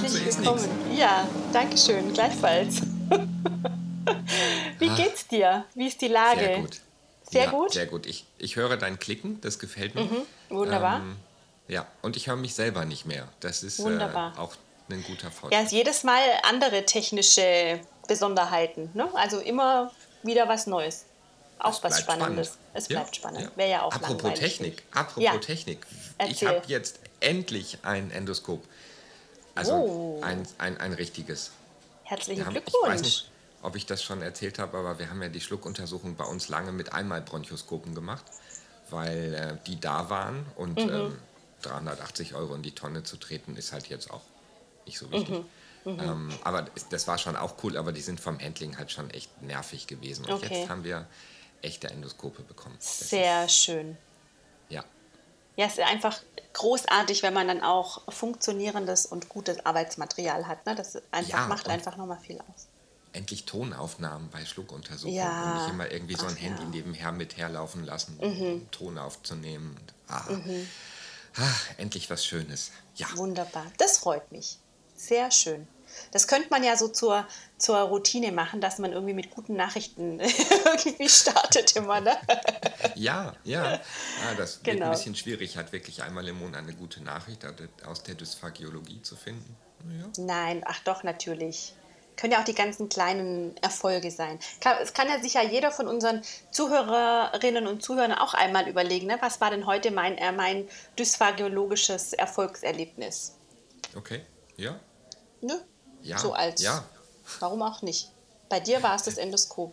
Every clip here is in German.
Herzlich willkommen. Ja, danke schön, gleichfalls. Wie geht's dir? Wie ist die Lage? Sehr gut. Sehr ja, gut? Sehr gut. Ich, ich höre dein Klicken, das gefällt mir. Mhm, wunderbar. Ähm, ja, und ich höre mich selber nicht mehr. Das ist äh, auch ein guter Vorteil. Ja, jedes Mal andere technische Besonderheiten. Ne? Also immer wieder was Neues. Auch es was Spannendes. Spannend. Es bleibt ja, spannend. Ja. Wäre ja auch Apropos. Technik, apropos. Technik. Ich habe jetzt endlich ein Endoskop. Also oh. ein, ein, ein richtiges. Herzlichen haben, Glückwunsch. Ich weiß nicht, ob ich das schon erzählt habe, aber wir haben ja die Schluckuntersuchung bei uns lange mit Einmalbronchoskopen gemacht, weil äh, die da waren und mhm. ähm, 380 Euro in die Tonne zu treten ist halt jetzt auch nicht so wichtig. Mhm. Mhm. Ähm, aber das war schon auch cool, aber die sind vom Handling halt schon echt nervig gewesen. Und okay. jetzt haben wir echte Endoskope bekommen. Das Sehr schön. Ja. Es ist einfach großartig, wenn man dann auch funktionierendes und gutes Arbeitsmaterial hat. Ne? Das einfach, ja, macht einfach nochmal viel aus. Endlich Tonaufnahmen bei Schluckuntersuchungen ja. und nicht immer irgendwie so ein Ach, Handy ja. nebenher mit herlaufen lassen, mhm. um Ton aufzunehmen. Ah. Mhm. Ach, endlich was Schönes. Ja. Wunderbar. Das freut mich. Sehr schön. Das könnte man ja so zur, zur Routine machen, dass man irgendwie mit guten Nachrichten irgendwie startet immer, ne? Ja, ja. ja das genau. wird ein genau. bisschen schwierig, halt wirklich einmal im Monat eine gute Nachricht aus der Dysphagiologie zu finden. Ja. Nein, ach doch, natürlich. Können ja auch die ganzen kleinen Erfolge sein. Es kann ja sicher jeder von unseren Zuhörerinnen und Zuhörern auch einmal überlegen, ne? was war denn heute mein, äh, mein dysphagiologisches Erfolgserlebnis? Okay, ja. Ne? Ja. So als. Ja. Warum auch nicht? Bei dir war es das Endoskop.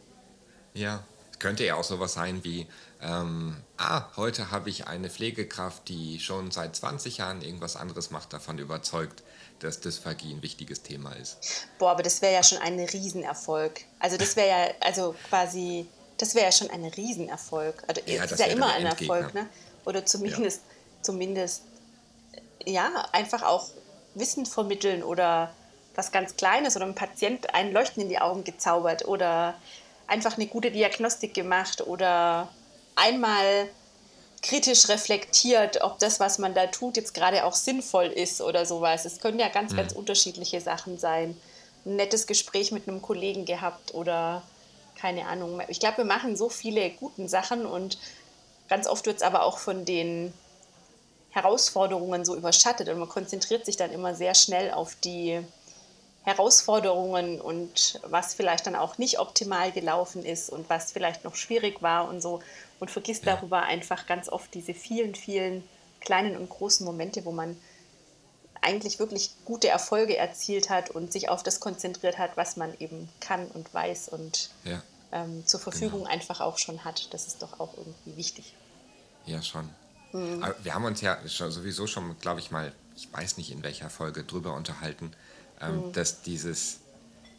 Ja, könnte ja auch sowas sein wie, ähm, ah, heute habe ich eine Pflegekraft, die schon seit 20 Jahren irgendwas anderes macht, davon überzeugt, dass Dysphagie ein wichtiges Thema ist. Boah, aber das wäre ja schon ein Riesenerfolg. Also das wäre ja, also quasi, das wäre ja schon ein Riesenerfolg. Also ja, das ist ja immer ein Erfolg, ne? Oder zumindest, ja. zumindest, ja, einfach auch Wissen vermitteln oder was ganz Kleines oder einem Patient ein Leuchten in die Augen gezaubert oder einfach eine gute Diagnostik gemacht oder einmal kritisch reflektiert, ob das, was man da tut, jetzt gerade auch sinnvoll ist oder sowas. Es können ja ganz, mhm. ganz unterschiedliche Sachen sein. Ein nettes Gespräch mit einem Kollegen gehabt oder keine Ahnung. Ich glaube, wir machen so viele guten Sachen und ganz oft wird es aber auch von den Herausforderungen so überschattet und man konzentriert sich dann immer sehr schnell auf die Herausforderungen und was vielleicht dann auch nicht optimal gelaufen ist und was vielleicht noch schwierig war und so und vergisst ja. darüber einfach ganz oft diese vielen, vielen kleinen und großen Momente, wo man eigentlich wirklich gute Erfolge erzielt hat und sich auf das konzentriert hat, was man eben kann und weiß und ja. ähm, zur Verfügung genau. einfach auch schon hat. Das ist doch auch irgendwie wichtig. Ja, schon. Mhm. wir haben uns ja sowieso schon, glaube ich mal, ich weiß nicht in welcher Folge, drüber unterhalten, ähm, mhm. dass dieses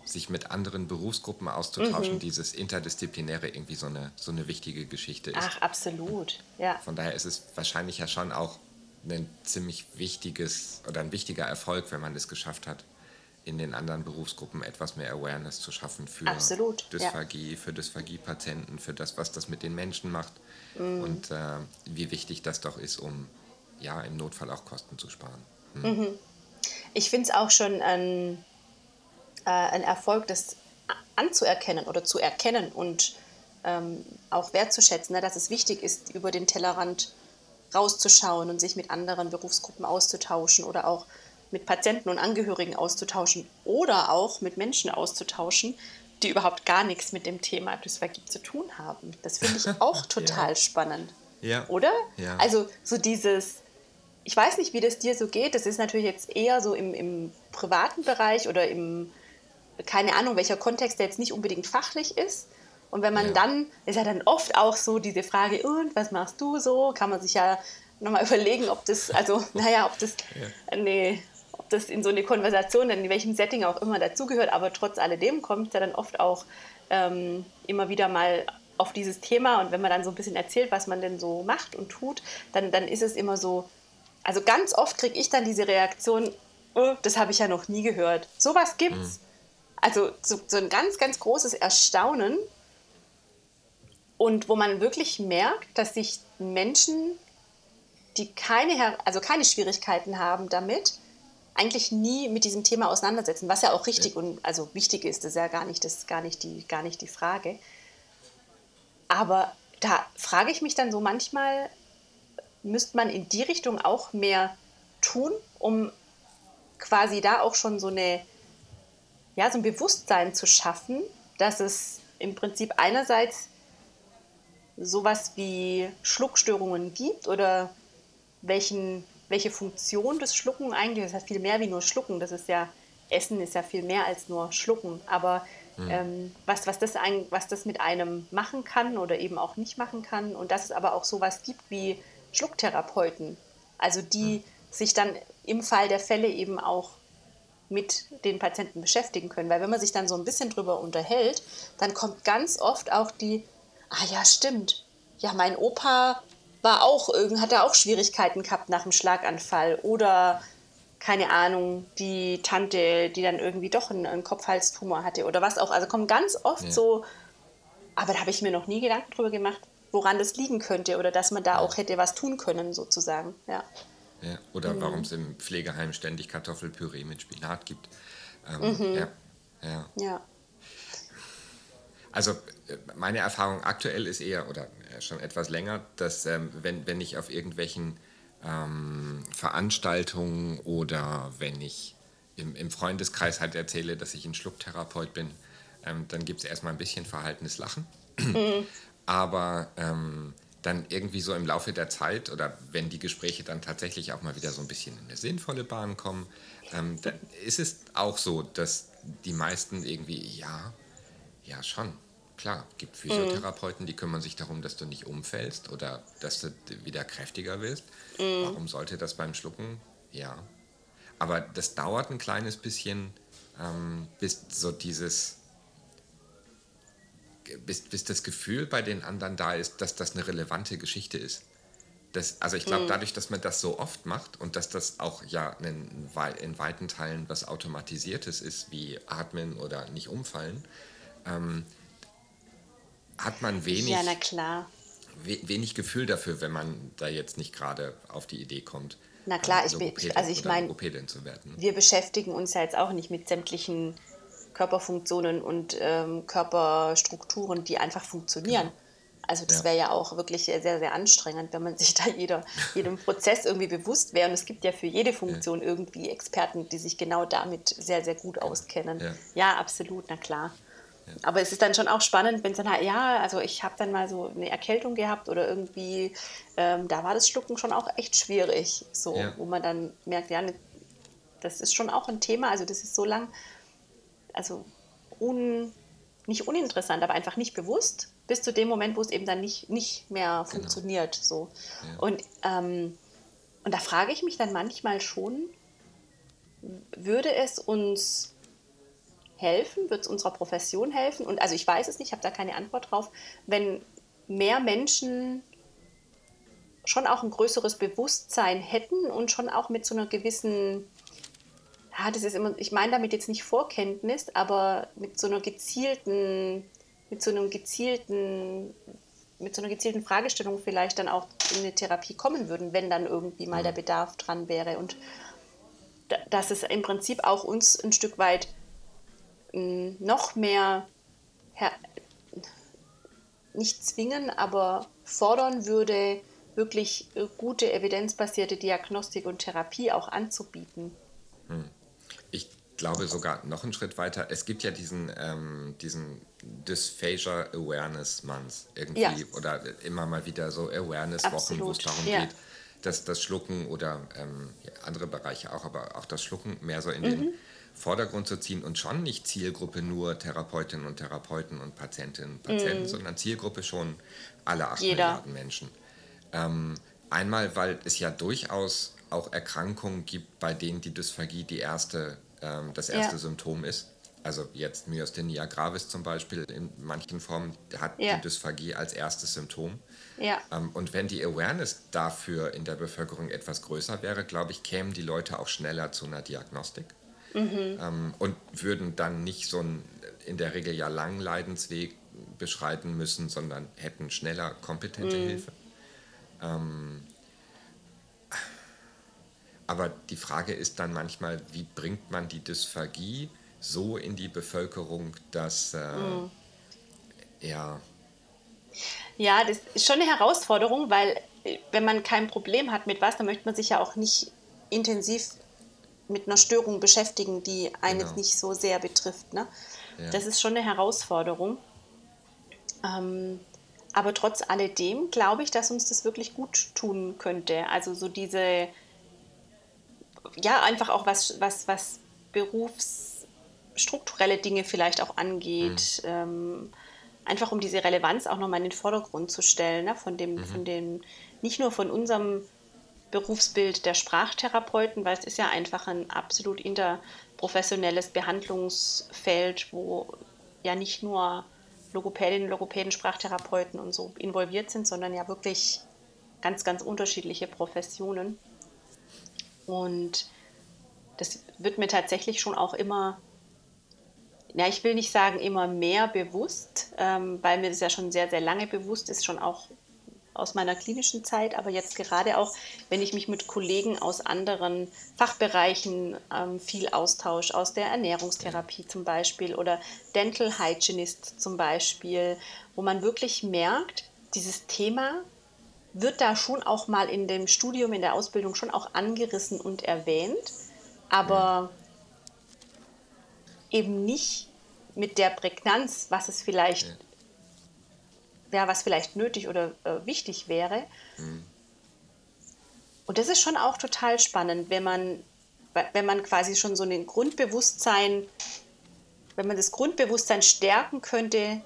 sich mit anderen Berufsgruppen auszutauschen, mhm. dieses Interdisziplinäre irgendwie so eine, so eine wichtige Geschichte ist. Ach, absolut, ja. Von daher ist es wahrscheinlich ja schon auch ein ziemlich wichtiges oder ein wichtiger Erfolg, wenn man es geschafft hat, in den anderen Berufsgruppen etwas mehr Awareness zu schaffen für absolut, Dysphagie, ja. für Dysphagie-Patienten, für das, was das mit den Menschen macht mhm. und äh, wie wichtig das doch ist, um ja im Notfall auch Kosten zu sparen. Hm. Mhm ich finde es auch schon ein, äh, ein Erfolg, das anzuerkennen oder zu erkennen und ähm, auch wertzuschätzen, ne, dass es wichtig ist, über den Tellerrand rauszuschauen und sich mit anderen Berufsgruppen auszutauschen oder auch mit Patienten und Angehörigen auszutauschen oder auch mit Menschen auszutauschen, die überhaupt gar nichts mit dem Thema Dysphagie zu tun haben. Das finde ich auch total ja. spannend. Ja. Oder? Ja. Also so dieses, ich weiß nicht, wie das dir so geht. Das ist natürlich jetzt eher so im, im privaten Bereich oder im, keine Ahnung, welcher Kontext der jetzt nicht unbedingt fachlich ist. Und wenn man ja. dann, ist ja dann oft auch so diese Frage, und was machst du so? Kann man sich ja nochmal überlegen, ob das, also, naja, ob das, ja. nee, ob das in so eine Konversation, in welchem Setting auch immer dazugehört, aber trotz alledem kommt es ja dann oft auch ähm, immer wieder mal auf dieses Thema und wenn man dann so ein bisschen erzählt, was man denn so macht und tut, dann, dann ist es immer so, also ganz oft kriege ich dann diese Reaktion, oh, das habe ich ja noch nie gehört. Sowas gibt's. Mhm. Also so, so ein ganz, ganz großes Erstaunen und wo man wirklich merkt, dass sich Menschen, die keine, also keine Schwierigkeiten haben damit, eigentlich nie mit diesem Thema auseinandersetzen, was ja auch richtig ja. und also wichtig ist, das ist ja gar nicht, das gar nicht die, gar nicht die Frage. Aber da frage ich mich dann so manchmal, müsste man in die Richtung auch mehr tun, um quasi da auch schon so eine, ja, so ein Bewusstsein zu schaffen, dass es im Prinzip einerseits sowas wie Schluckstörungen gibt oder welchen, welche Funktion das Schlucken eigentlich, das heißt viel mehr wie nur Schlucken, das ist ja, Essen ist ja viel mehr als nur Schlucken, aber mhm. ähm, was, was, das ein, was das mit einem machen kann oder eben auch nicht machen kann und dass es aber auch sowas gibt wie Schlucktherapeuten, also die mhm. sich dann im Fall der Fälle eben auch mit den Patienten beschäftigen können. Weil wenn man sich dann so ein bisschen drüber unterhält, dann kommt ganz oft auch die, ah ja, stimmt. Ja, mein Opa war auch, hat er auch Schwierigkeiten gehabt nach dem Schlaganfall oder keine Ahnung, die Tante, die dann irgendwie doch einen, einen Kopfhalstumor hatte oder was auch. Also kommen ganz oft ja. so, aber da habe ich mir noch nie Gedanken drüber gemacht, woran das liegen könnte oder dass man da auch hätte was tun können, sozusagen. Ja. Ja, oder mhm. warum es im Pflegeheim ständig Kartoffelpüree mit Spinat gibt. Ähm, mhm. ja, ja. ja. Also äh, meine Erfahrung aktuell ist eher, oder äh, schon etwas länger, dass ähm, wenn, wenn ich auf irgendwelchen ähm, Veranstaltungen oder wenn ich im, im Freundeskreis halt erzähle, dass ich ein Schlucktherapeut bin, ähm, dann gibt es erstmal ein bisschen verhaltenes Lachen. Mhm. Aber ähm, dann irgendwie so im Laufe der Zeit oder wenn die Gespräche dann tatsächlich auch mal wieder so ein bisschen in eine sinnvolle Bahn kommen, ähm, dann ist es auch so, dass die meisten irgendwie, ja, ja schon, klar, gibt Physiotherapeuten, die kümmern sich darum, dass du nicht umfällst oder dass du wieder kräftiger wirst. Mhm. Warum sollte das beim Schlucken? Ja. Aber das dauert ein kleines bisschen, ähm, bis so dieses bis, bis das Gefühl bei den anderen da ist, dass das eine relevante Geschichte ist. Das, also ich glaube, mhm. dadurch, dass man das so oft macht und dass das auch ja in, in weiten Teilen was Automatisiertes ist, wie atmen oder nicht umfallen, ähm, hat man wenig, ja. We, wenig Gefühl dafür, wenn man da jetzt nicht gerade auf die Idee kommt. Na klar, ich bin, also ich meine, wir beschäftigen uns ja jetzt auch nicht mit sämtlichen Körperfunktionen und ähm, Körperstrukturen, die einfach funktionieren. Genau. Also das ja. wäre ja auch wirklich sehr, sehr anstrengend, wenn man sich da jeder, jedem Prozess irgendwie bewusst wäre. Und es gibt ja für jede Funktion ja. irgendwie Experten, die sich genau damit sehr, sehr gut auskennen. Ja, ja absolut, na klar. Aber es ist dann schon auch spannend, wenn es dann halt, ja, also ich habe dann mal so eine Erkältung gehabt oder irgendwie, ähm, da war das Schlucken schon auch echt schwierig, so, wo man dann merkt, ja, ne, das ist schon auch ein Thema, also das ist so lang also un, nicht uninteressant, aber einfach nicht bewusst, bis zu dem Moment, wo es eben dann nicht, nicht mehr genau. funktioniert. Genau. So. Ja. Und, ähm, und da frage ich mich dann manchmal schon, würde es uns helfen, würde es unserer Profession helfen? Und also ich weiß es nicht, ich habe da keine Antwort drauf, wenn mehr Menschen schon auch ein größeres Bewusstsein hätten und schon auch mit so einer gewissen ja, das ist immer, ich meine damit jetzt nicht Vorkenntnis, aber mit so einer gezielten, mit so einem gezielten, mit so einer gezielten Fragestellung vielleicht dann auch in eine Therapie kommen würden, wenn dann irgendwie mal der Bedarf dran wäre. Und dass es im Prinzip auch uns ein Stück weit hm, noch mehr nicht zwingen, aber fordern würde, wirklich gute evidenzbasierte Diagnostik und Therapie auch anzubieten. Hm glaube sogar noch einen Schritt weiter. Es gibt ja diesen, ähm, diesen Dysphagia Awareness Month irgendwie ja. oder immer mal wieder so Awareness-Wochen, wo es darum ja. geht, dass das Schlucken oder ähm, andere Bereiche auch, aber auch das Schlucken mehr so in mhm. den Vordergrund zu ziehen und schon nicht Zielgruppe nur Therapeutinnen und Therapeuten und Patientinnen und Patienten, mhm. sondern Zielgruppe schon alle acht Jeder. Milliarden Menschen. Ähm, einmal, weil es ja durchaus auch Erkrankungen gibt, bei denen die Dysphagie die erste ähm, das erste ja. Symptom ist. Also jetzt Myasthenia gravis zum Beispiel in manchen Formen hat ja. die Dysphagie als erstes Symptom. Ja. Ähm, und wenn die Awareness dafür in der Bevölkerung etwas größer wäre, glaube ich, kämen die Leute auch schneller zu einer Diagnostik mhm. ähm, und würden dann nicht so einen in der Regel ja langen Leidensweg beschreiten müssen, sondern hätten schneller kompetente mhm. Hilfe. Ähm, aber die Frage ist dann manchmal, wie bringt man die Dysphagie so in die Bevölkerung, dass äh, mhm. ja. Ja, das ist schon eine Herausforderung, weil äh, wenn man kein Problem hat mit was, dann möchte man sich ja auch nicht intensiv mit einer Störung beschäftigen, die einen genau. nicht so sehr betrifft. Ne? Ja. Das ist schon eine Herausforderung. Ähm, aber trotz alledem glaube ich, dass uns das wirklich gut tun könnte. Also so diese, ja, einfach auch was, was, was berufsstrukturelle Dinge vielleicht auch angeht. Mhm. Ähm, einfach um diese Relevanz auch nochmal in den Vordergrund zu stellen, ne? von dem, mhm. von dem, nicht nur von unserem Berufsbild der Sprachtherapeuten, weil es ist ja einfach ein absolut interprofessionelles Behandlungsfeld, wo ja nicht nur Logopädinnen, Logopäden, Sprachtherapeuten und so involviert sind, sondern ja wirklich ganz, ganz unterschiedliche Professionen. Und das wird mir tatsächlich schon auch immer, ja, ich will nicht sagen immer mehr bewusst, ähm, weil mir das ja schon sehr, sehr lange bewusst ist, schon auch aus meiner klinischen Zeit, aber jetzt gerade auch, wenn ich mich mit Kollegen aus anderen Fachbereichen ähm, viel austausche, aus der Ernährungstherapie zum Beispiel oder Dental Hygienist zum Beispiel, wo man wirklich merkt, dieses Thema wird da schon auch mal in dem Studium, in der Ausbildung schon auch angerissen und erwähnt, aber eben nicht mit der Prägnanz, was es vielleicht ja, was vielleicht nötig oder äh, wichtig wäre. Mhm. Und das ist schon auch total spannend, wenn man, wenn man quasi schon so ein Grundbewusstsein, wenn man das Grundbewusstsein stärken könnte,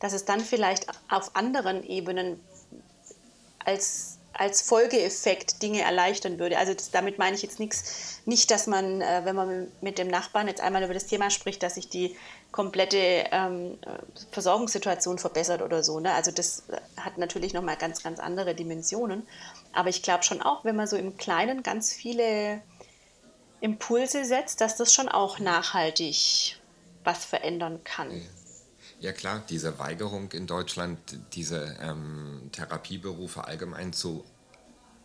dass es dann vielleicht auf anderen Ebenen als als Folgeeffekt Dinge erleichtern würde. Also das, damit meine ich jetzt nichts, nicht, dass man, äh, wenn man mit dem Nachbarn jetzt einmal über das Thema spricht, dass sich die komplette ähm, Versorgungssituation verbessert oder so. Ne? Also das hat natürlich nochmal ganz, ganz andere Dimensionen. Aber ich glaube schon auch, wenn man so im Kleinen ganz viele Impulse setzt, dass das schon auch nachhaltig was verändern kann. Ja klar, diese Weigerung in Deutschland, diese ähm, Therapieberufe allgemein zu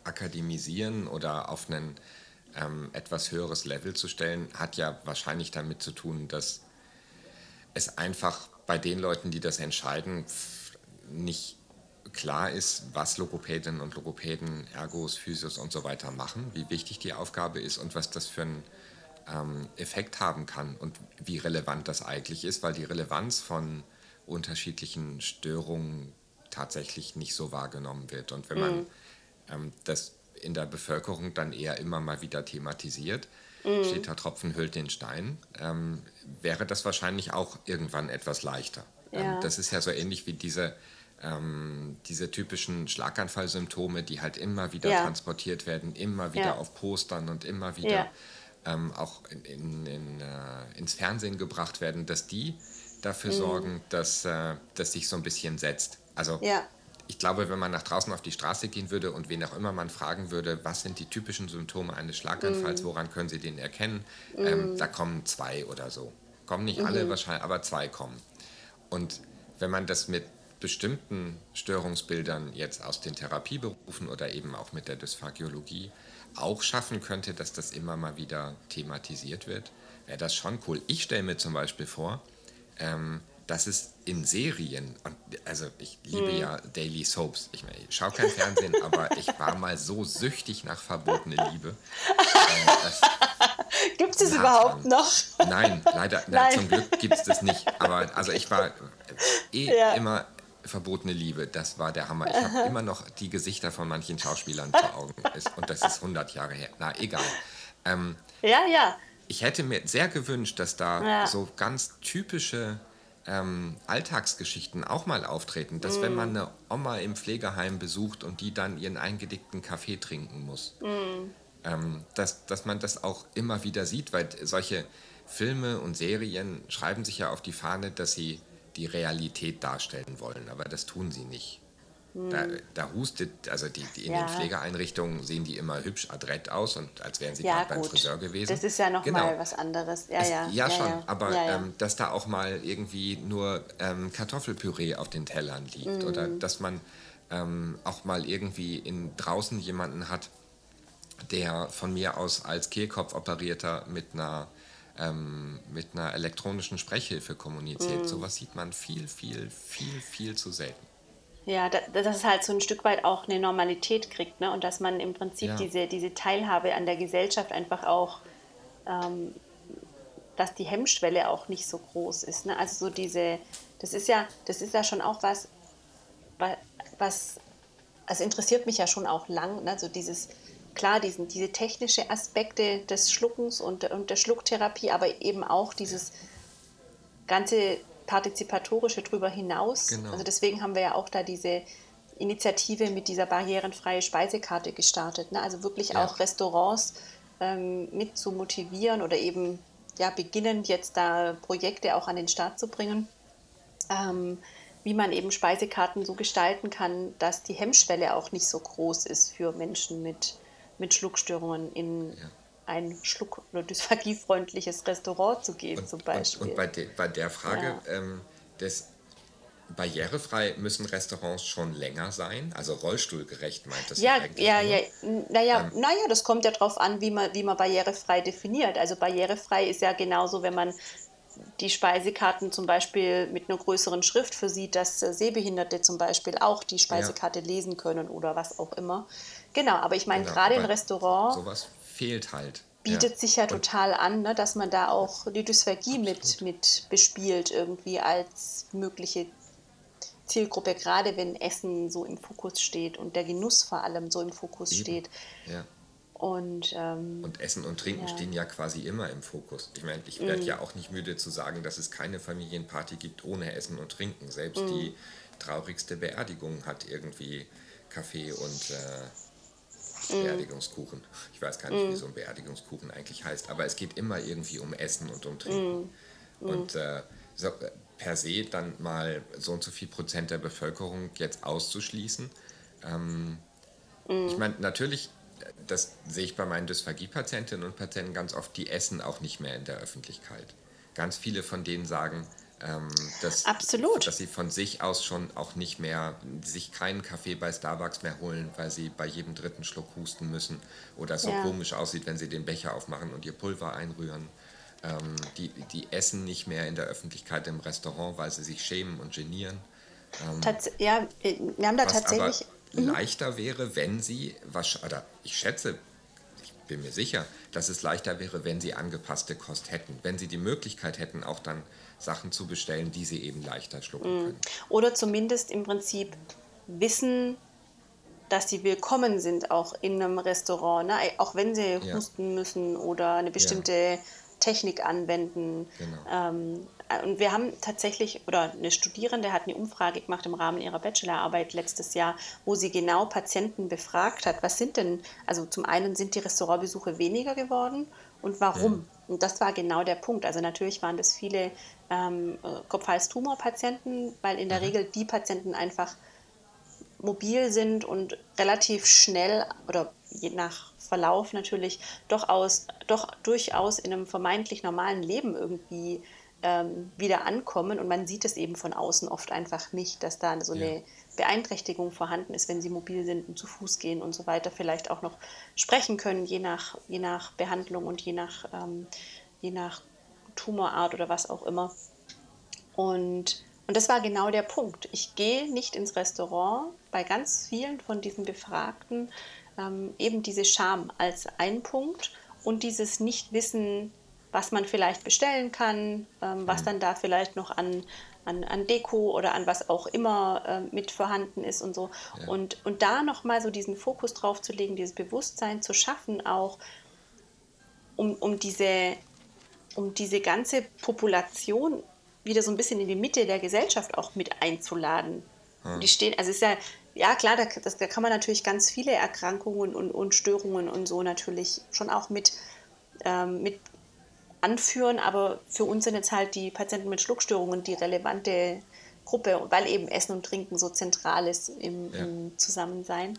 akademisieren oder auf ein ähm, etwas höheres Level zu stellen, hat ja wahrscheinlich damit zu tun, dass es einfach bei den Leuten, die das entscheiden, nicht klar ist, was Logopädinnen und Logopäden, Ergos, Physios und so weiter machen, wie wichtig die Aufgabe ist und was das für ein ähm, Effekt haben kann und wie relevant das eigentlich ist, weil die Relevanz von unterschiedlichen Störungen tatsächlich nicht so wahrgenommen wird. Und wenn man mhm. ähm, das in der Bevölkerung dann eher immer mal wieder thematisiert, mhm. steht der Tropfen hüllt den Stein, ähm, wäre das wahrscheinlich auch irgendwann etwas leichter. Ähm, ja. Ähm, das ist ja so ähnlich wie diese, ähm, diese typischen Schlaganfallsymptome, die halt immer wieder ja. transportiert werden, immer wieder ja. auf Postern und immer wieder ähm, auch in, in, in, äh, ins Fernsehen gebracht werden, dass die dafür mhm. sorgen, dass äh, das sich so ein bisschen setzt. Also ja. ich glaube, wenn man nach draußen auf die Straße gehen würde und wen auch immer man fragen würde, was sind die typischen Symptome eines Schlaganfalls, mhm. woran können Sie den erkennen, mhm. ähm, da kommen zwei oder so. Kommen nicht alle mhm. wahrscheinlich, aber zwei kommen. Und wenn man das mit bestimmten Störungsbildern jetzt aus den Therapieberufen oder eben auch mit der Dysphagiologie auch schaffen könnte, dass das immer mal wieder thematisiert wird, wäre das schon cool. Ich stelle mir zum Beispiel vor, ähm, dass es in Serien, und also ich liebe hm. ja Daily Soaps, ich, meine, ich schaue kein Fernsehen, aber ich war mal so süchtig nach verbotene Liebe. Äh, gibt es das überhaupt noch? Nein, leider, Nein. zum Glück gibt es das nicht. Aber also ich war eh ja. immer verbotene Liebe, das war der Hammer. Ich habe immer noch die Gesichter von manchen Schauspielern vor Augen. Und das ist 100 Jahre her. Na, egal. Ähm, ja, ja. Ich hätte mir sehr gewünscht, dass da ja. so ganz typische ähm, Alltagsgeschichten auch mal auftreten. Dass mm. wenn man eine Oma im Pflegeheim besucht und die dann ihren eingedickten Kaffee trinken muss, mm. ähm, dass, dass man das auch immer wieder sieht, weil solche Filme und Serien schreiben sich ja auf die Fahne, dass sie die Realität darstellen wollen, aber das tun sie nicht. Da, da, hustet, also die, die in ja. den Pflegeeinrichtungen sehen die immer hübsch adrett aus und als wären sie ja, gerade beim Friseur gewesen. Das ist ja noch genau. mal was anderes. Ja, es, ja. ja, schon, aber ähm, dass da auch mal irgendwie nur ähm, Kartoffelpüree auf den Tellern liegt mhm. oder dass man ähm, auch mal irgendwie in draußen jemanden hat, der von mir aus als Kehlkopf-Operierter mit einer, ähm, mit einer elektronischen Sprechhilfe kommuniziert. Mm. Sowas sieht man viel, viel, viel, viel zu selten. Ja, dass es halt so ein Stück weit auch eine Normalität kriegt ne? und dass man im Prinzip ja. diese, diese Teilhabe an der Gesellschaft einfach auch, ähm, dass die Hemmschwelle auch nicht so groß ist. Ne? Also so diese, das ist ja, das ist ja schon auch was, was, also interessiert mich ja schon auch lang, ne? so dieses, klar, diesen, diese technische Aspekte des Schluckens und, und der Schlucktherapie, aber eben auch dieses ganze partizipatorische drüber hinaus. Genau. Also deswegen haben wir ja auch da diese Initiative mit dieser barrierenfreie Speisekarte gestartet. Ne? Also wirklich ja. auch Restaurants ähm, mit zu motivieren oder eben ja, beginnend jetzt da Projekte auch an den Start zu bringen, ähm, wie man eben Speisekarten so gestalten kann, dass die Hemmschwelle auch nicht so groß ist für Menschen mit, mit Schluckstörungen in, ja ein schluck- oder dysphaghiefreundliches Restaurant zu gehen, und, zum Beispiel. Und, und bei, de, bei, der Frage ja. ähm, des barrierefrei müssen Restaurants schon länger sein, also rollstuhlgerecht meint das ja, eigentlich. Ja, nur. ja, naja, ähm, naja, das kommt ja darauf an, wie man, wie man barrierefrei definiert. Also barrierefrei ist ja genauso, wenn man die Speisekarten zum Beispiel mit einer größeren Schrift versieht, dass Sehbehinderte zum Beispiel auch die Speisekarte ja. lesen können oder was auch immer. Genau, aber ich meine, genau, gerade im Restaurant. Sowas fehlt halt. Bietet ja. sich ja total an, ne, dass man da auch die Dysphagie mit, mit bespielt, irgendwie als mögliche Zielgruppe, gerade wenn Essen so im Fokus steht und der Genuss vor allem so im Fokus Eben. steht. Ja. Und, ähm, und Essen und Trinken ja. stehen ja quasi immer im Fokus. Ich meine, ich werde mm. ja auch nicht müde zu sagen, dass es keine Familienparty gibt ohne Essen und Trinken. Selbst mm. die traurigste Beerdigung hat irgendwie Kaffee und äh. Beerdigungskuchen. Ich weiß gar nicht, mm. wie so ein Beerdigungskuchen eigentlich heißt, aber es geht immer irgendwie um Essen und um Trinken. Mm. Und äh, so, per se dann mal so und so viel Prozent der Bevölkerung jetzt auszuschließen. Ähm, ich meine, natürlich, das sehe ich bei meinen Dysphagie-Patientinnen und Patienten ganz oft, die essen auch nicht mehr in der Öffentlichkeit. Ganz viele von denen sagen, ähm, dass, Absolut. dass sie von sich aus schon auch nicht mehr, sich keinen Kaffee bei Starbucks mehr holen, weil sie bei jedem dritten Schluck husten müssen oder es so ja. komisch aussieht, wenn sie den Becher aufmachen und ihr Pulver einrühren. Ähm, die, die essen nicht mehr in der Öffentlichkeit im Restaurant, weil sie sich schämen und genieren. Ähm, Tats ja, wir haben da tatsächlich. Mhm. leichter wäre, wenn sie, was, oder ich schätze, ich bin mir sicher, dass es leichter wäre, wenn sie angepasste Kost hätten. Wenn sie die Möglichkeit hätten, auch dann Sachen zu bestellen, die sie eben leichter schlucken mhm. können. Oder zumindest im Prinzip wissen, dass sie willkommen sind auch in einem Restaurant, ne? auch wenn sie ja. husten müssen oder eine bestimmte ja. Technik anwenden. Genau. Ähm, und wir haben tatsächlich, oder eine Studierende hat eine Umfrage gemacht im Rahmen ihrer Bachelorarbeit letztes Jahr, wo sie genau Patienten befragt hat, was sind denn, also zum einen sind die Restaurantbesuche weniger geworden und warum? Ja. Und das war genau der Punkt. Also natürlich waren das viele ähm, Kopf-Hals-Tumor-Patienten, weil in der mhm. Regel die Patienten einfach mobil sind und relativ schnell oder je nach Verlauf natürlich doch, aus, doch durchaus in einem vermeintlich normalen Leben irgendwie ähm, wieder ankommen. Und man sieht es eben von außen oft einfach nicht, dass da so eine ja. Beeinträchtigung vorhanden ist, wenn sie mobil sind und zu Fuß gehen und so weiter, vielleicht auch noch sprechen können, je nach, je nach Behandlung und je nach, ähm, je nach Tumorart oder was auch immer. Und, und das war genau der Punkt. Ich gehe nicht ins Restaurant. Bei ganz vielen von diesen Befragten ähm, eben diese Scham als ein Punkt und dieses Nichtwissen, was man vielleicht bestellen kann, ähm, was mhm. dann da vielleicht noch an, an, an Deko oder an was auch immer äh, mit vorhanden ist und so. Ja. Und, und da nochmal so diesen Fokus drauf zu legen, dieses Bewusstsein zu schaffen, auch um, um, diese, um diese ganze Population wieder so ein bisschen in die Mitte der Gesellschaft auch mit einzuladen. Hm. Die stehen, also ist ja, ja klar, da, das, da kann man natürlich ganz viele Erkrankungen und, und Störungen und so natürlich schon auch mit, ähm, mit anführen, aber für uns sind jetzt halt die Patienten mit Schluckstörungen die relevante Gruppe, weil eben Essen und Trinken so zentral ist im, ja. im Zusammensein.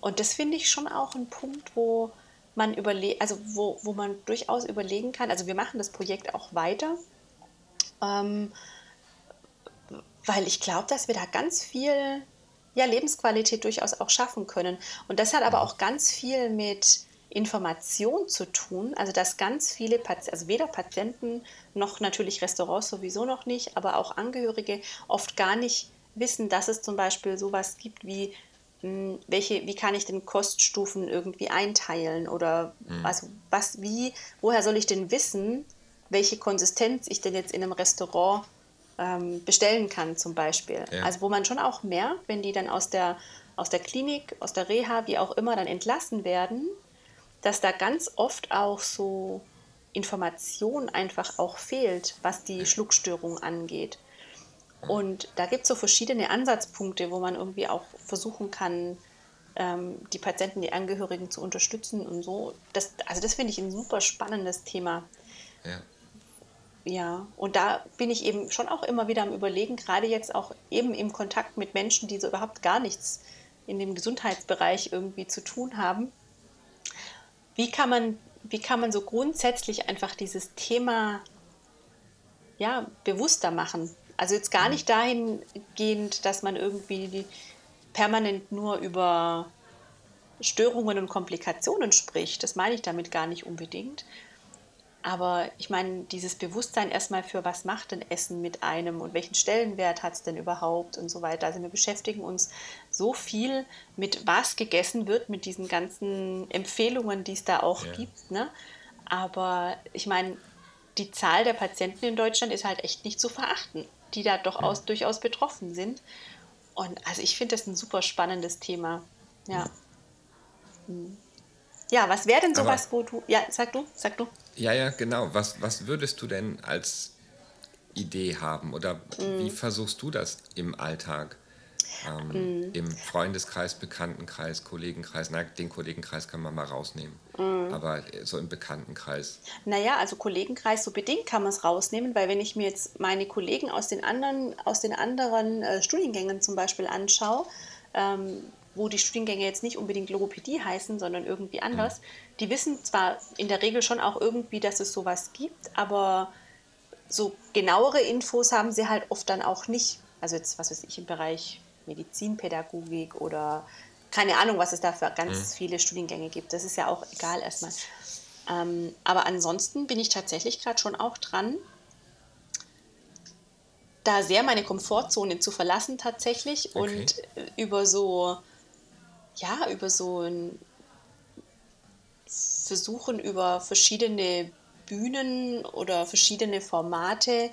Und das finde ich schon auch ein Punkt, wo man überle also wo, wo man durchaus überlegen kann, also wir machen das Projekt auch weiter, ähm, weil ich glaube, dass wir da ganz viel ja, Lebensqualität durchaus auch schaffen können. Und das hat aber auch ganz viel mit Information zu tun, also dass ganz viele Patienten, also weder Patienten noch natürlich Restaurants sowieso noch nicht, aber auch Angehörige oft gar nicht wissen, dass es zum Beispiel sowas gibt wie hm, welche, wie kann ich denn Koststufen irgendwie einteilen oder mhm. also was, wie, woher soll ich denn wissen, welche Konsistenz ich denn jetzt in einem Restaurant ähm, bestellen kann zum Beispiel. Ja. Also wo man schon auch merkt, wenn die dann aus der, aus der Klinik, aus der Reha, wie auch immer, dann entlassen werden, dass da ganz oft auch so Information einfach auch fehlt, was die Schluckstörung angeht. Und da gibt es so verschiedene Ansatzpunkte, wo man irgendwie auch versuchen kann, ähm, die Patienten, die Angehörigen zu unterstützen und so. Das, also das finde ich ein super spannendes Thema. Ja. Ja, und da bin ich eben schon auch immer wieder am Überlegen, gerade jetzt auch eben im Kontakt mit Menschen, die so überhaupt gar nichts in dem Gesundheitsbereich irgendwie zu tun haben. Wie kann man, wie kann man so grundsätzlich einfach dieses Thema ja, bewusster machen? Also jetzt gar nicht dahingehend, dass man irgendwie permanent nur über Störungen und Komplikationen spricht. Das meine ich damit gar nicht unbedingt. Aber ich meine, dieses Bewusstsein erstmal für, was macht denn Essen mit einem und welchen Stellenwert hat es denn überhaupt und so weiter. Also wir beschäftigen uns so viel mit, was gegessen wird, mit diesen ganzen Empfehlungen, die es da auch ja. gibt. Ne? Aber ich meine, die Zahl der Patienten in Deutschland ist halt echt nicht zu verachten die da doch aus, durchaus betroffen sind. Und also ich finde das ein super spannendes Thema. Ja. Hm. Ja, was wäre denn sowas, Aber, wo du. Ja, sag du, sag du. Ja, ja, genau. Was, was würdest du denn als Idee haben? Oder mhm. wie versuchst du das im Alltag? ähm, mm. im Freundeskreis, Bekanntenkreis, Kollegenkreis. Na, den Kollegenkreis kann man mal rausnehmen. Mm. Aber so im Bekanntenkreis. Naja, also Kollegenkreis, so bedingt kann man es rausnehmen, weil wenn ich mir jetzt meine Kollegen aus den anderen, aus den anderen äh, Studiengängen zum Beispiel anschaue, ähm, wo die Studiengänge jetzt nicht unbedingt Logopädie heißen, sondern irgendwie anders, mhm. die wissen zwar in der Regel schon auch irgendwie, dass es sowas gibt, aber so genauere Infos haben sie halt oft dann auch nicht. Also jetzt, was weiß ich, im Bereich Medizinpädagogik oder keine Ahnung, was es da für ganz mhm. viele Studiengänge gibt. Das ist ja auch egal erstmal. Ähm, aber ansonsten bin ich tatsächlich gerade schon auch dran, da sehr meine Komfortzone zu verlassen tatsächlich okay. und über so, ja, über so ein Versuchen über verschiedene Bühnen oder verschiedene Formate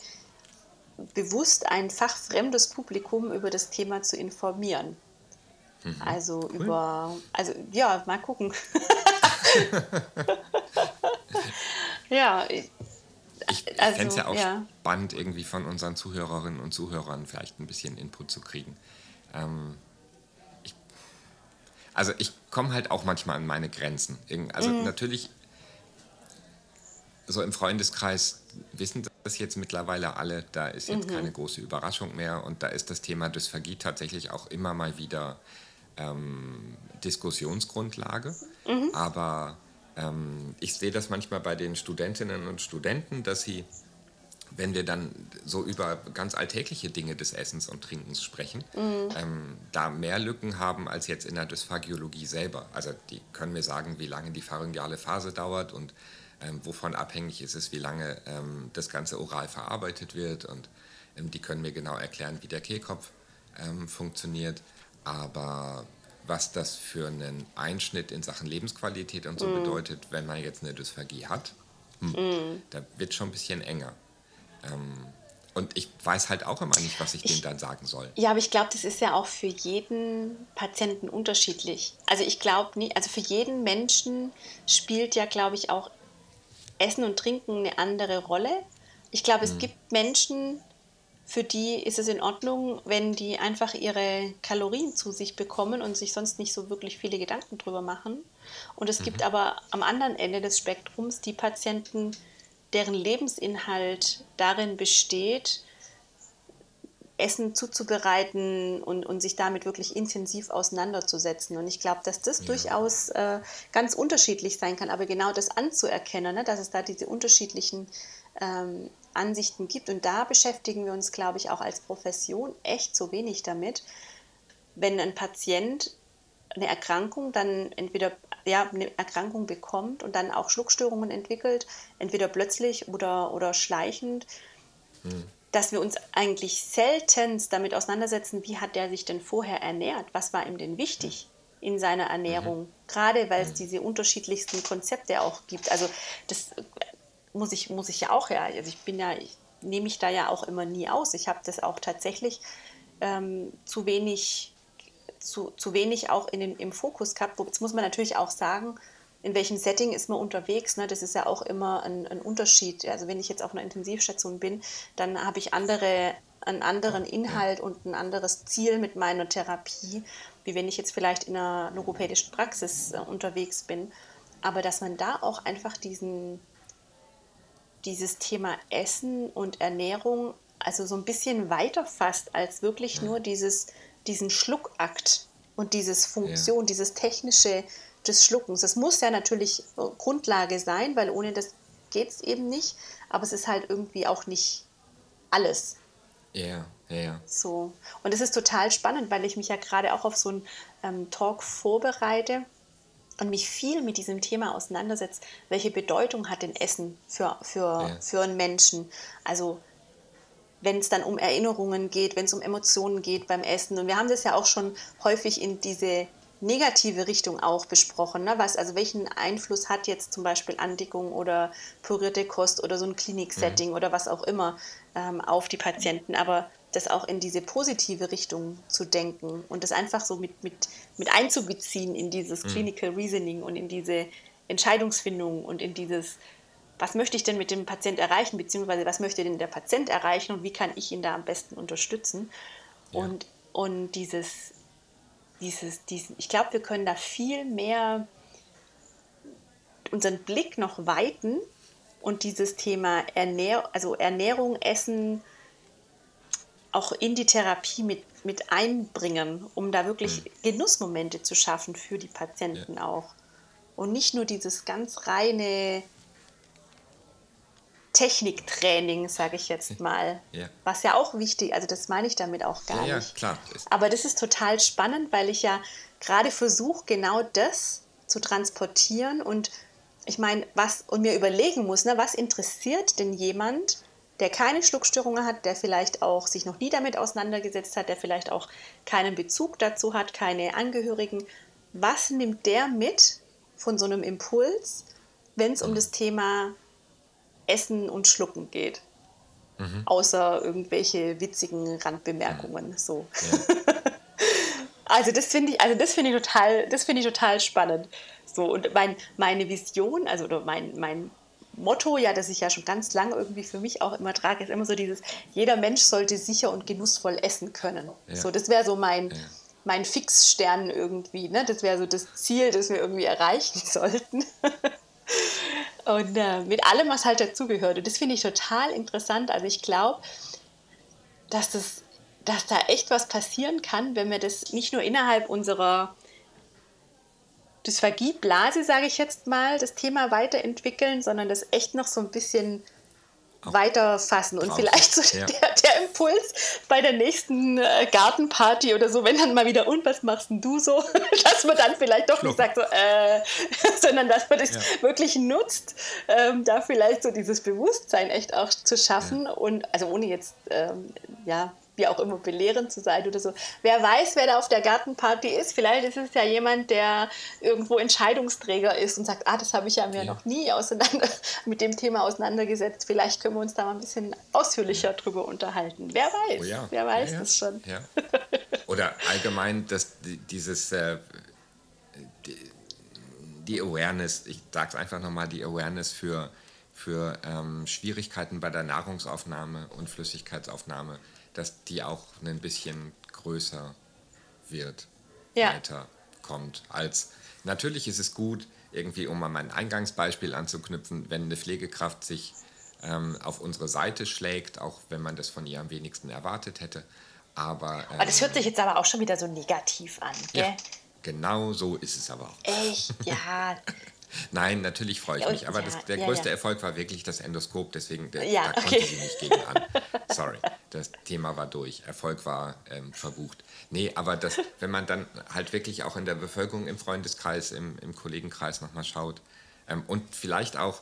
bewusst ein fachfremdes Publikum über das Thema zu informieren. Mhm. Also cool. über, also ja, mal gucken. ja. Ich, also, fände es ja auch ja. spannend, irgendwie von unseren Zuhörerinnen und Zuhörern vielleicht ein bisschen Input zu kriegen. Ähm, also ich komme halt auch manchmal an meine Grenzen. Also mhm. natürlich so im Freundeskreis wissen das jetzt mittlerweile alle, da ist jetzt mhm. keine große Überraschung mehr und da ist das Thema Dysphagie tatsächlich auch immer mal wieder ähm, Diskussionsgrundlage. Mhm. Aber ähm, ich sehe das manchmal bei den Studentinnen und Studenten, dass sie, wenn wir dann so über ganz alltägliche Dinge des Essens und Trinkens sprechen, mhm. ähm, da mehr Lücken haben als jetzt in der Dysphagiologie selber. Also die können mir sagen, wie lange die pharyngeale Phase dauert und ähm, wovon abhängig ist es, wie lange ähm, das Ganze oral verarbeitet wird und ähm, die können mir genau erklären, wie der Kehlkopf ähm, funktioniert. Aber was das für einen Einschnitt in Sachen Lebensqualität und so mm. bedeutet, wenn man jetzt eine Dysphagie hat, hm, mm. da wird schon ein bisschen enger. Ähm, und ich weiß halt auch immer nicht, was ich, ich denen dann sagen soll. Ja, aber ich glaube, das ist ja auch für jeden Patienten unterschiedlich. Also ich glaube nie, also für jeden Menschen spielt ja, glaube ich, auch Essen und Trinken eine andere Rolle. Ich glaube, es mhm. gibt Menschen, für die ist es in Ordnung, wenn die einfach ihre Kalorien zu sich bekommen und sich sonst nicht so wirklich viele Gedanken drüber machen. Und es mhm. gibt aber am anderen Ende des Spektrums die Patienten, deren Lebensinhalt darin besteht, Essen zuzubereiten und, und sich damit wirklich intensiv auseinanderzusetzen. Und ich glaube, dass das ja. durchaus äh, ganz unterschiedlich sein kann. Aber genau das anzuerkennen, ne, dass es da diese unterschiedlichen ähm, Ansichten gibt. Und da beschäftigen wir uns, glaube ich, auch als Profession echt so wenig damit. Wenn ein Patient eine Erkrankung dann entweder ja, eine Erkrankung bekommt und dann auch Schluckstörungen entwickelt, entweder plötzlich oder, oder schleichend, hm. dass wir uns eigentlich selten damit auseinandersetzen, wie hat der sich denn vorher ernährt, was war ihm denn wichtig in seiner Ernährung, mhm. gerade weil es mhm. diese unterschiedlichsten Konzepte auch gibt. Also das muss ich, muss ich ja auch, ja, also ich bin ja, ich nehme mich da ja auch immer nie aus. Ich habe das auch tatsächlich ähm, zu wenig zu, zu wenig auch in den, im Fokus gehabt. Jetzt muss man natürlich auch sagen, in welchem Setting ist man unterwegs. Ne? Das ist ja auch immer ein, ein Unterschied. Also wenn ich jetzt auf einer Intensivstation bin, dann habe ich andere, einen anderen Inhalt und ein anderes Ziel mit meiner Therapie, wie wenn ich jetzt vielleicht in einer logopädischen Praxis äh, unterwegs bin. Aber dass man da auch einfach diesen, dieses Thema Essen und Ernährung also so ein bisschen weiter fasst als wirklich nur dieses diesen Schluckakt und dieses Funktion, ja. dieses technische des Schluckens. Das muss ja natürlich Grundlage sein, weil ohne das geht es eben nicht. Aber es ist halt irgendwie auch nicht alles. Ja, ja, ja. So. Und es ist total spannend, weil ich mich ja gerade auch auf so einen ähm, Talk vorbereite und mich viel mit diesem Thema auseinandersetze. Welche Bedeutung hat denn Essen für, für, ja. für einen Menschen? Also wenn es dann um Erinnerungen geht, wenn es um Emotionen geht beim Essen. Und wir haben das ja auch schon häufig in diese negative Richtung auch besprochen. Ne? Was, also welchen Einfluss hat jetzt zum Beispiel Andickung oder purierte Kost oder so ein Kliniksetting mhm. oder was auch immer ähm, auf die Patienten. Aber das auch in diese positive Richtung zu denken und das einfach so mit, mit, mit einzubeziehen in dieses mhm. Clinical Reasoning und in diese Entscheidungsfindung und in dieses was möchte ich denn mit dem Patient erreichen, beziehungsweise was möchte denn der Patient erreichen und wie kann ich ihn da am besten unterstützen. Ja. Und, und dieses, dieses, diesen, ich glaube, wir können da viel mehr unseren Blick noch weiten und dieses Thema Ernähr also Ernährung, Essen auch in die Therapie mit, mit einbringen, um da wirklich mhm. Genussmomente zu schaffen für die Patienten ja. auch. Und nicht nur dieses ganz reine Techniktraining, sage ich jetzt mal. Ja. Was ja auch wichtig, also das meine ich damit auch gar ja, nicht. Ja, klar. Aber das ist total spannend, weil ich ja gerade versuche, genau das zu transportieren und ich meine, was und mir überlegen muss, ne, was interessiert denn jemand, der keine Schluckstörungen hat, der vielleicht auch sich noch nie damit auseinandergesetzt hat, der vielleicht auch keinen Bezug dazu hat, keine Angehörigen. Was nimmt der mit von so einem Impuls, wenn es um das Thema Essen und Schlucken geht. Mhm. Außer irgendwelche witzigen Randbemerkungen. So. Ja. also das finde ich, also das finde ich total, das finde ich total spannend. So, und mein, meine Vision, also oder mein, mein Motto, ja, das ich ja schon ganz lange irgendwie für mich auch immer trage, ist immer so dieses, jeder Mensch sollte sicher und genussvoll essen können. Ja. So, das wäre so mein, ja. mein Fixstern irgendwie. Ne? Das wäre so das Ziel, das wir irgendwie erreichen sollten. Und äh, mit allem, was halt dazugehört. Und das finde ich total interessant. Also ich glaube, dass, das, dass da echt was passieren kann, wenn wir das nicht nur innerhalb unserer Dysphagie-Blase, sage ich jetzt mal, das Thema weiterentwickeln, sondern das echt noch so ein bisschen weiterfassen und vielleicht so ja. der, der, Impuls bei der nächsten äh, Gartenparty oder so, wenn dann mal wieder, und was machst denn du so, dass man dann vielleicht doch Schluck. nicht sagt so, äh, sondern dass man das ja. wirklich nutzt, ähm, da vielleicht so dieses Bewusstsein echt auch zu schaffen ja. und also ohne jetzt, ähm, ja, wie auch immer belehrend zu sein oder so. Wer weiß, wer da auf der Gartenparty ist. Vielleicht ist es ja jemand, der irgendwo Entscheidungsträger ist und sagt, ah, das habe ich ja mir ja. noch nie auseinander mit dem Thema auseinandergesetzt. Vielleicht können wir uns da mal ein bisschen ausführlicher drüber unterhalten. Wer weiß? Oh ja. Wer weiß ja, das schon? Oder allgemein, dass dieses äh, die, die Awareness, ich sage es einfach nochmal, die Awareness für für ähm, Schwierigkeiten bei der Nahrungsaufnahme und Flüssigkeitsaufnahme dass die auch ein bisschen größer wird, ja. weiterkommt. Als natürlich ist es gut, irgendwie, um an mein Eingangsbeispiel anzuknüpfen, wenn eine Pflegekraft sich ähm, auf unsere Seite schlägt, auch wenn man das von ihr am wenigsten erwartet hätte. Aber, ähm, das hört sich jetzt aber auch schon wieder so negativ an, gell? Ja, genau so ist es aber auch. Echt? Ja. Nein, natürlich freue ich ja, mich. Aber ja, das, der ja, größte Erfolg war wirklich das Endoskop, deswegen der, da okay. konnte sie nicht gegen an. Sorry, das Thema war durch. Erfolg war ähm, verbucht. Nee, aber das, wenn man dann halt wirklich auch in der Bevölkerung, im Freundeskreis, im, im Kollegenkreis nochmal schaut ähm, und vielleicht auch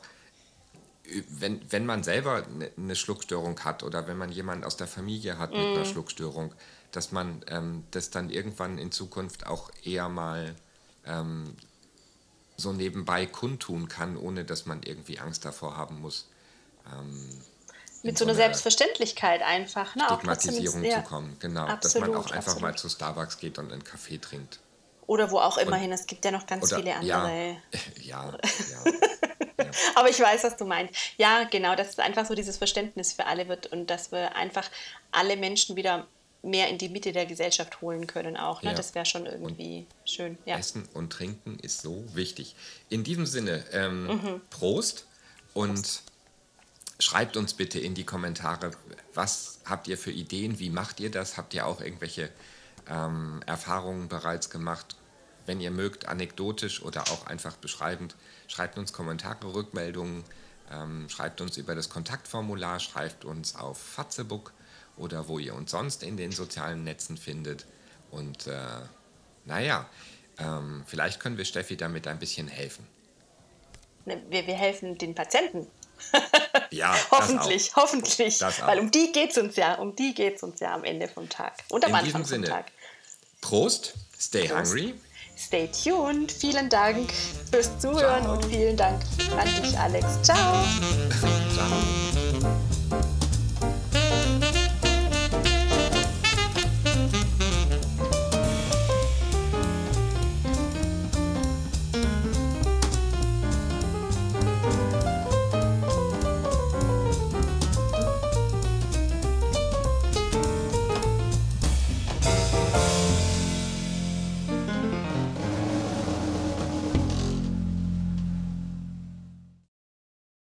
wenn, wenn man selber eine ne Schluckstörung hat oder wenn man jemanden aus der Familie hat mit mm. einer Schluckstörung, dass man ähm, das dann irgendwann in Zukunft auch eher mal ähm, so nebenbei kundtun kann, ohne dass man irgendwie Angst davor haben muss. Ähm, mit so einer Selbstverständlichkeit einfach. Ne? Stigmatisierung auch zu kommen, genau. Absolut, dass man auch einfach absolut. mal zu Starbucks geht und einen Kaffee trinkt. Oder wo auch immerhin, es gibt ja noch ganz oder, viele andere. Ja, ja, ja. Aber ich weiß, was du meinst. Ja, genau, dass es einfach so dieses Verständnis für alle wird und dass wir einfach alle Menschen wieder mehr in die Mitte der Gesellschaft holen können auch. Ne? Ja. Das wäre schon irgendwie und schön. Ja. Essen und Trinken ist so wichtig. In diesem Sinne, ähm, mhm. Prost und schreibt uns bitte in die Kommentare, was habt ihr für Ideen, wie macht ihr das? Habt ihr auch irgendwelche ähm, Erfahrungen bereits gemacht? Wenn ihr mögt, anekdotisch oder auch einfach beschreibend, schreibt uns Kommentare, Rückmeldungen, ähm, schreibt uns über das Kontaktformular, schreibt uns auf Fatzebook oder wo ihr uns sonst in den sozialen Netzen findet. Und äh, naja, ähm, vielleicht können wir Steffi damit ein bisschen helfen. Ne, wir, wir helfen den Patienten. ja, hoffentlich, hoffentlich. Weil um die geht es uns ja, um die geht es uns ja am Ende vom Tag und am in Anfang vom Tag. Prost, stay Prost. hungry. Stay tuned. Vielen Dank fürs Zuhören Ciao. und vielen Dank an dich, Alex. Ciao. Ciao.